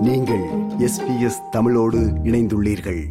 நீங்கள் எஸ்பிஎஸ் தமிழோடு இணைந்துள்ளீர்கள்.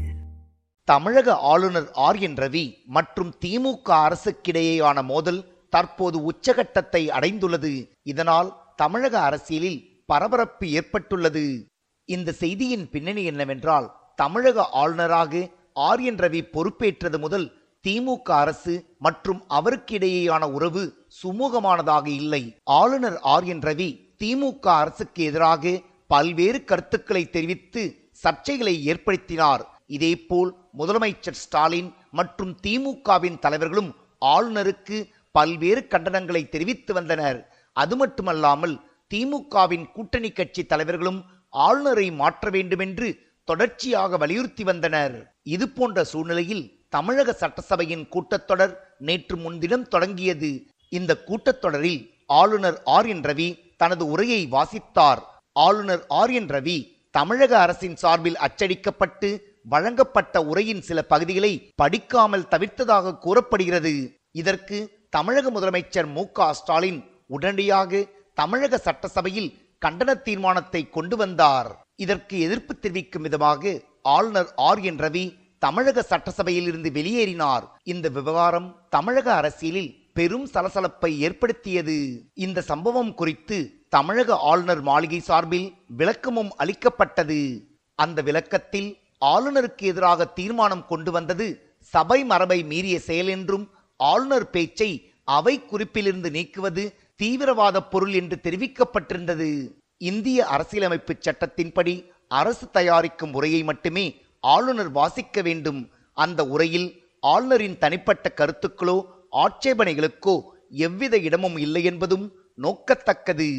தமிழக ஆளுநர் ஆர் என் ரவி மற்றும் திமுக அரசுக்கிடையேயான மோதல் தற்போது உச்சகட்டத்தை அடைந்துள்ளது. இதனால் தமிழக அரசியலில் பரபரப்பு ஏற்பட்டுள்ளது. இந்த செய்தியின் பின்னணி என்னவென்றால் தமிழக ஆளுநராக ஆர் என் ரவி பொறுப்பேற்றது முதல் திமுக அரசு மற்றும் அவருக்கிடையேயான உறவு சுமூகமானதாக இல்லை. ஆளுநர் ஆர் என் ரவி திமுக அரசுக்கு எதிராக பல்வேறு கருத்துக்களை தெரிவித்து சர்ச்சைகளை ஏற்படுத்தினார். இதேபோல் முதலமைச்சர் ஸ்டாலின் மற்றும் திமுகவின் தலைவர்களும் ஆளுநருக்கு பல்வேறு கண்டனங்களை தெரிவித்து வந்தனர். அது மட்டுமல்லாமல் திமுகவின் கூட்டணி கட்சி தலைவர்களும் ஆளுநரை மாற்ற வேண்டுமென்று தொடர்ச்சியாக வலியுறுத்தி வந்தனர். இது போன்ற சூழ்நிலையில் தமிழக சட்டசபையின் கூட்டத்தொடர் நேற்று முன்தினம் தொடங்கியது. இந்த கூட்டத்தொடரில் ஆளுநர் ஆர் என் ரவி தனது உரையை வாசித்தார். ஆளுநர் ஆர் என் ரவி தமிழக அரசின் சார்பில் அச்சடிக்கப்பட்டு வழங்கப்பட்ட உரையின் சில பகுதிகளை படிக்காமல் தவிர்த்ததாக கூறப்படுகிறது. இதற்கு தமிழக முதலமைச்சர் மு க ஸ்டாலின் உடனடியாக தமிழக சட்டசபையில் கண்டன தீர்மானத்தை கொண்டு வந்தார். இதற்கு எதிர்ப்பு தெரிவிக்கும் விதமாக ஆளுநர் ஆர் என் ரவி தமிழக சட்டசபையில் இருந்து வெளியேறினார். இந்த விவகாரம் தமிழக அரசியலில் பெரும் சலசலப்பை ஏற்படுத்தியது. இந்த சம்பவம் குறித்து தமிழக ஆளுநர் மாளிகை சார்பில் விளக்கமும் அளிக்கப்பட்டது. அந்த விளக்கத்தில் ஆளுநருக்கு எதிராக தீர்மானம் கொண்டு வந்தது சபை மரபை மீறிய செயல் என்றும் ஆளுநர் பேச்சை அவை குறிப்பிலிருந்து நீக்குவது தீவிரவாத பொருள் என்று தெரிவிக்கப்பட்டிருந்தது. இந்திய அரசியலமைப்பு சட்டத்தின்படி அரசு தயாரிக்கும் உரையை மட்டுமே ஆளுநர் வாசிக்க வேண்டும். அந்த உரையில் ஆளுநரின் தனிப்பட்ட கருத்துக்களோ ஆட்சேபனைகளுக்கோ எவ்வித இடமும் இல்லை என்பதும் நோக்கத்தக்கது.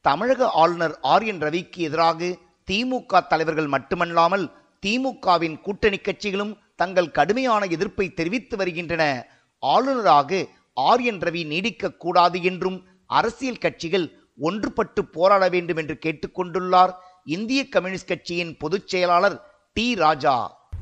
தமிழக ஆளுநர் ஆர் என் ரவிக்கு எதிராக திமுக தலைவர்கள் மட்டுமல்லாமல் திமுகவின் கூட்டணி கட்சிகளும் தங்கள் கடுமையான எதிர்ப்பை தெரிவித்து வருகின்றன. ஆளுநராக ஆர் என் ரவி நீடிக்க கூடாது என்றும் அரசியல் கட்சிகள் ஒன்றுபட்டு போராட வேண்டும் என்று கேட்டுக்கொண்டுள்ளார் இந்திய கம்யூனிஸ்ட் கட்சியின் பொதுச் செயலாளர் டி. ராஜா.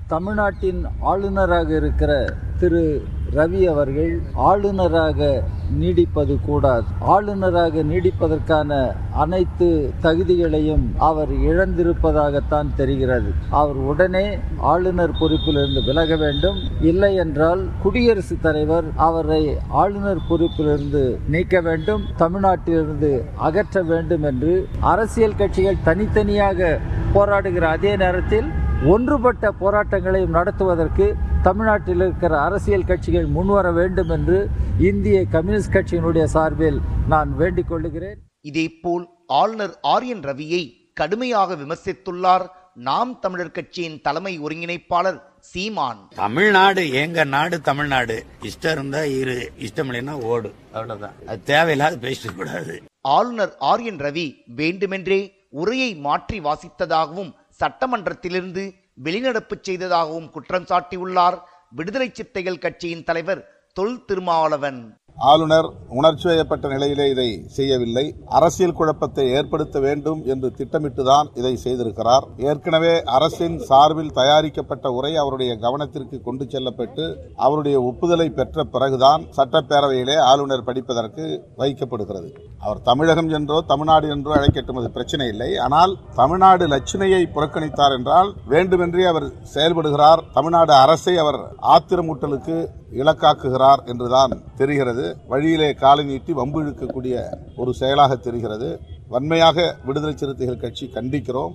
தமிழ்நாட்டின் ஆளுநராக இருக்கிற திரு. ரவி அவர்கள் ஆளுநராக நீடிப்பது கூடாது. ஆளுநராக நீடிப்பதற்கான அனைத்து தகுதிகளையும் அவர் இழந்திருப்பதாகத்தான் தெரிகிறது. அவர் உடனே ஆளுநர் பொறுப்பிலிருந்து விலக வேண்டும். இல்லை என்றால் குடியரசுத் தலைவர் அவரை ஆளுநர் பொறுப்பிலிருந்து நீக்க வேண்டும். தமிழ்நாட்டிலிருந்து அகற்ற வேண்டும் என்று அரசியல் கட்சிகள் தனித்தனியாக போராடுகிற அதே நேரத்தில் ஒன்றுபட்ட போராட்டங்களையும் நடத்துவதற்கு தமிழ்நாட்டில் இருக்கிற அரசியல் கட்சிகள் முன்வர வேண்டும் என்று இந்திய கம்யூனிஸ்ட் கட்சியினுடைய சார்பில் நான் வேண்டிக் கொள்ளுகிறேன். இதேபோல் ஆளுநர் ஆர் என் ரவியை கடுமையாக விமர்சித்துள்ளார் நாம் தமிழர் கட்சியின் தலைமை ஒருங்கிணைப்பாளர் சீமான். தமிழ்நாடு எங்க நாடு தமிழ்நாடு. இஷ்டம் இருந்தா இரு இஷ்டம் இல்லைன்னா ஓடு. அவ்வளவுதான். அது தேவையில்லாத பேசிட்டு கூடாது. ஆளுநர் ஆர் என் ரவி வேண்டுமென்றே உரையை மாற்றி வாசித்ததாகவும் சட்டமன்றத்திலிருந்து வெளிநடப்பு செய்ததாகவும் குற்றம் சாட்டியுள்ளார். விடுதலை சித்தைகள் கட்சியின் தலைவர் தொல் திருமாவளவன். ஆளுநர் உணர்ச்சி வயப்பட்ட நிலையிலே இதை செய்யவில்லை. அரசியல் குழப்பத்தை ஏற்படுத்த வேண்டும் என்று திட்டமிட்டுதான் இதை செய்திருக்கிறார். ஏற்கனவே அரசின் சார்பில் தயாரிக்கப்பட்ட உரை அவருடைய கவனத்திற்கு கொண்டு செல்லப்பட்டு அவருடைய ஒப்புதலை பெற்ற பிறகுதான் சட்டப்பேரவையிலே ஆளுநர் படிப்பதற்கு வைக்கப்படுகிறது. அவர் தமிழகம் என்றோ தமிழ்நாடு என்றோ அழைக்கட்டும் அது பிரச்சனை இல்லை. ஆனால் தமிழ்நாடு லட்சணையை புறக்கணித்தார் என்றால் வேண்டுமென்றே அவர் செயல்படுகிறார். தமிழ்நாடு அரசை அவர் ஆத்திரமூட்டலுக்கு இலக்காக்குகிறார் என்றுதான் தெரிகிறது. வழியிலே காலை நீட்டி வம்பு இழுக்கக்கூடிய ஒரு செயலாக தெரிகிறது. வன்மையாக விடுதலை சிறுத்தைகள் கட்சி கண்டிக்கிறோம்.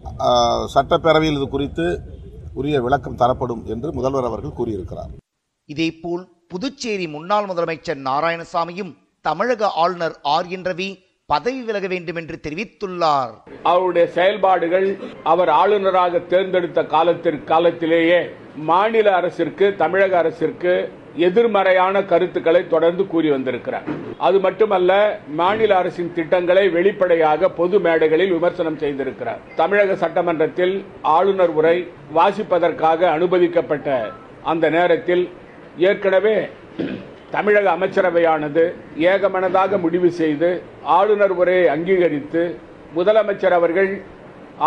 சட்டப்பேரவையில் இது குறித்து உரிய விளக்கம் தரப்படும் என்று முதல்வர் அவர்கள் கூறியிருக்கிறார். இதேபோல் புதுச்சேரி முன்னாள் முதலமைச்சர் நாராயணசாமியும் தமிழக ஆளுநர் ஆர். என். ரவி பதவி விலக வேண்டும் என்று தெரிவித்துள்ளார். அவருடைய செயல்பாடுகள் அவர் ஆளுநராக தேர்ந்தெடுத்த காலத்திற்கு காலத்திலேயே மாநில அரசிற்கு தமிழக அரசிற்கு எதிர்மறையான கருத்துக்களை தொடர்ந்து கூறி வந்திருக்கிறார். அது மட்டுமல்ல மாநில அரசின் திட்டங்களை வெளிப்படையாக பொது மேடைகளில் விமர்சனம் செய்திருக்கிறார். தமிழக சட்டமன்றத்தில் ஆளுநர் உரை வாசிப்பதற்காக அனுமதிக்கப்பட்ட அந்த நேரத்தில் ஏற்கனவே தமிழக அமைச்சரவையானது ஏகமனதாக முடிவு செய்து ஆளுநர் உரையை அங்கீகரித்து முதலமைச்சர் அவர்கள்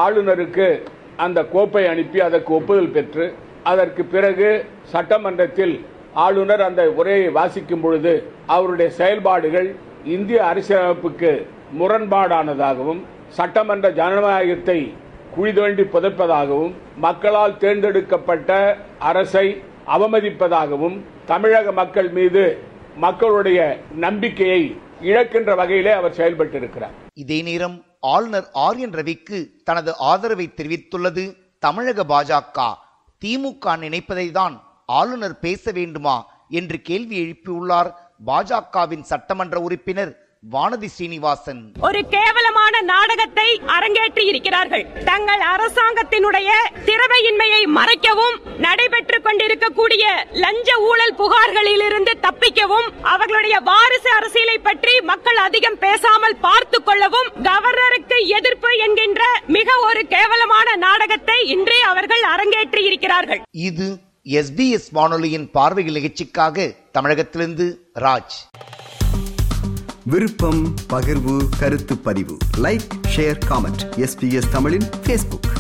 ஆளுநருக்கு அந்த கோப்பை அனுப்பி அதற்கு ஒப்புதல் பெற்று அதற்கு பிறகு சட்டமன்றத்தில் ஆளுநர் அந்த உரையை வாசிக்கும் பொழுது அவருடைய செயல்பாடுகள் இந்திய அரசியலமைப்புக்கு முரண்பாடானதாகவும் சட்டமன்ற ஜனநாயகத்தை குழி தோண்டி புதைப்பதாகவும் மக்களால் தேர்ந்தெடுக்கப்பட்ட அரசை அவமதிப்பதாகவும் தமிழக மக்கள் மீது மக்களுடைய நம்பிக்கையை இழக்கின்ற வகையிலே அவர் செயல்பட்டிருக்கிறார். இதே நேரம் ஆளுநர் ஆர் என் ரவிக்கு தனது ஆதரவை தெரிவித்துள்ளது தமிழக பாஜக. திமுக நினைப்பதை தான் ஆளுநர் பேச வேண்டுமா என்று கேள்வி எழுப்பியுள்ளார் பாஜகவின் சட்டமன்ற உறுப்பினர் வானதி ஸ்ரீனிவாசன் ஒரு கேவலமான நாடகத்தை அரங்கேற்றி இருக்கிறார்கள். தங்கள் அரசாங்கத்தினுடைய திறமையின்மையை மறைக்கவும் நடைபெற்றுக் கொண்டிருக்கக்கூடிய லஞ்ச ஊழல் புகார்களில் இருந்து தப்பிக்கவும் அவர்களுடைய வாரிசு அரசியலை பற்றி மக்கள் அதிகம் பேசாமல் பார்த்து கொள்ளவும் கவர்னருக்கு எதிர்ப்பு என்கின்ற மிக ஒரு கேவலமான நாடகத்தை இன்றே அவர்கள் அரங்கேற்றி இருக்கிறார்கள். இது எஸ்பிஎஸ் வானொலியின் பார்வை நிகழ்ச்சிக்காக தமிழகத்திலிருந்து ராஜ். விருப்பம் பகிர்வு கருத்து பதிவு. லைக் ஷேர் காமெண்ட் எஸ்பிஎஸ் தமிழின் பேஸ்புக்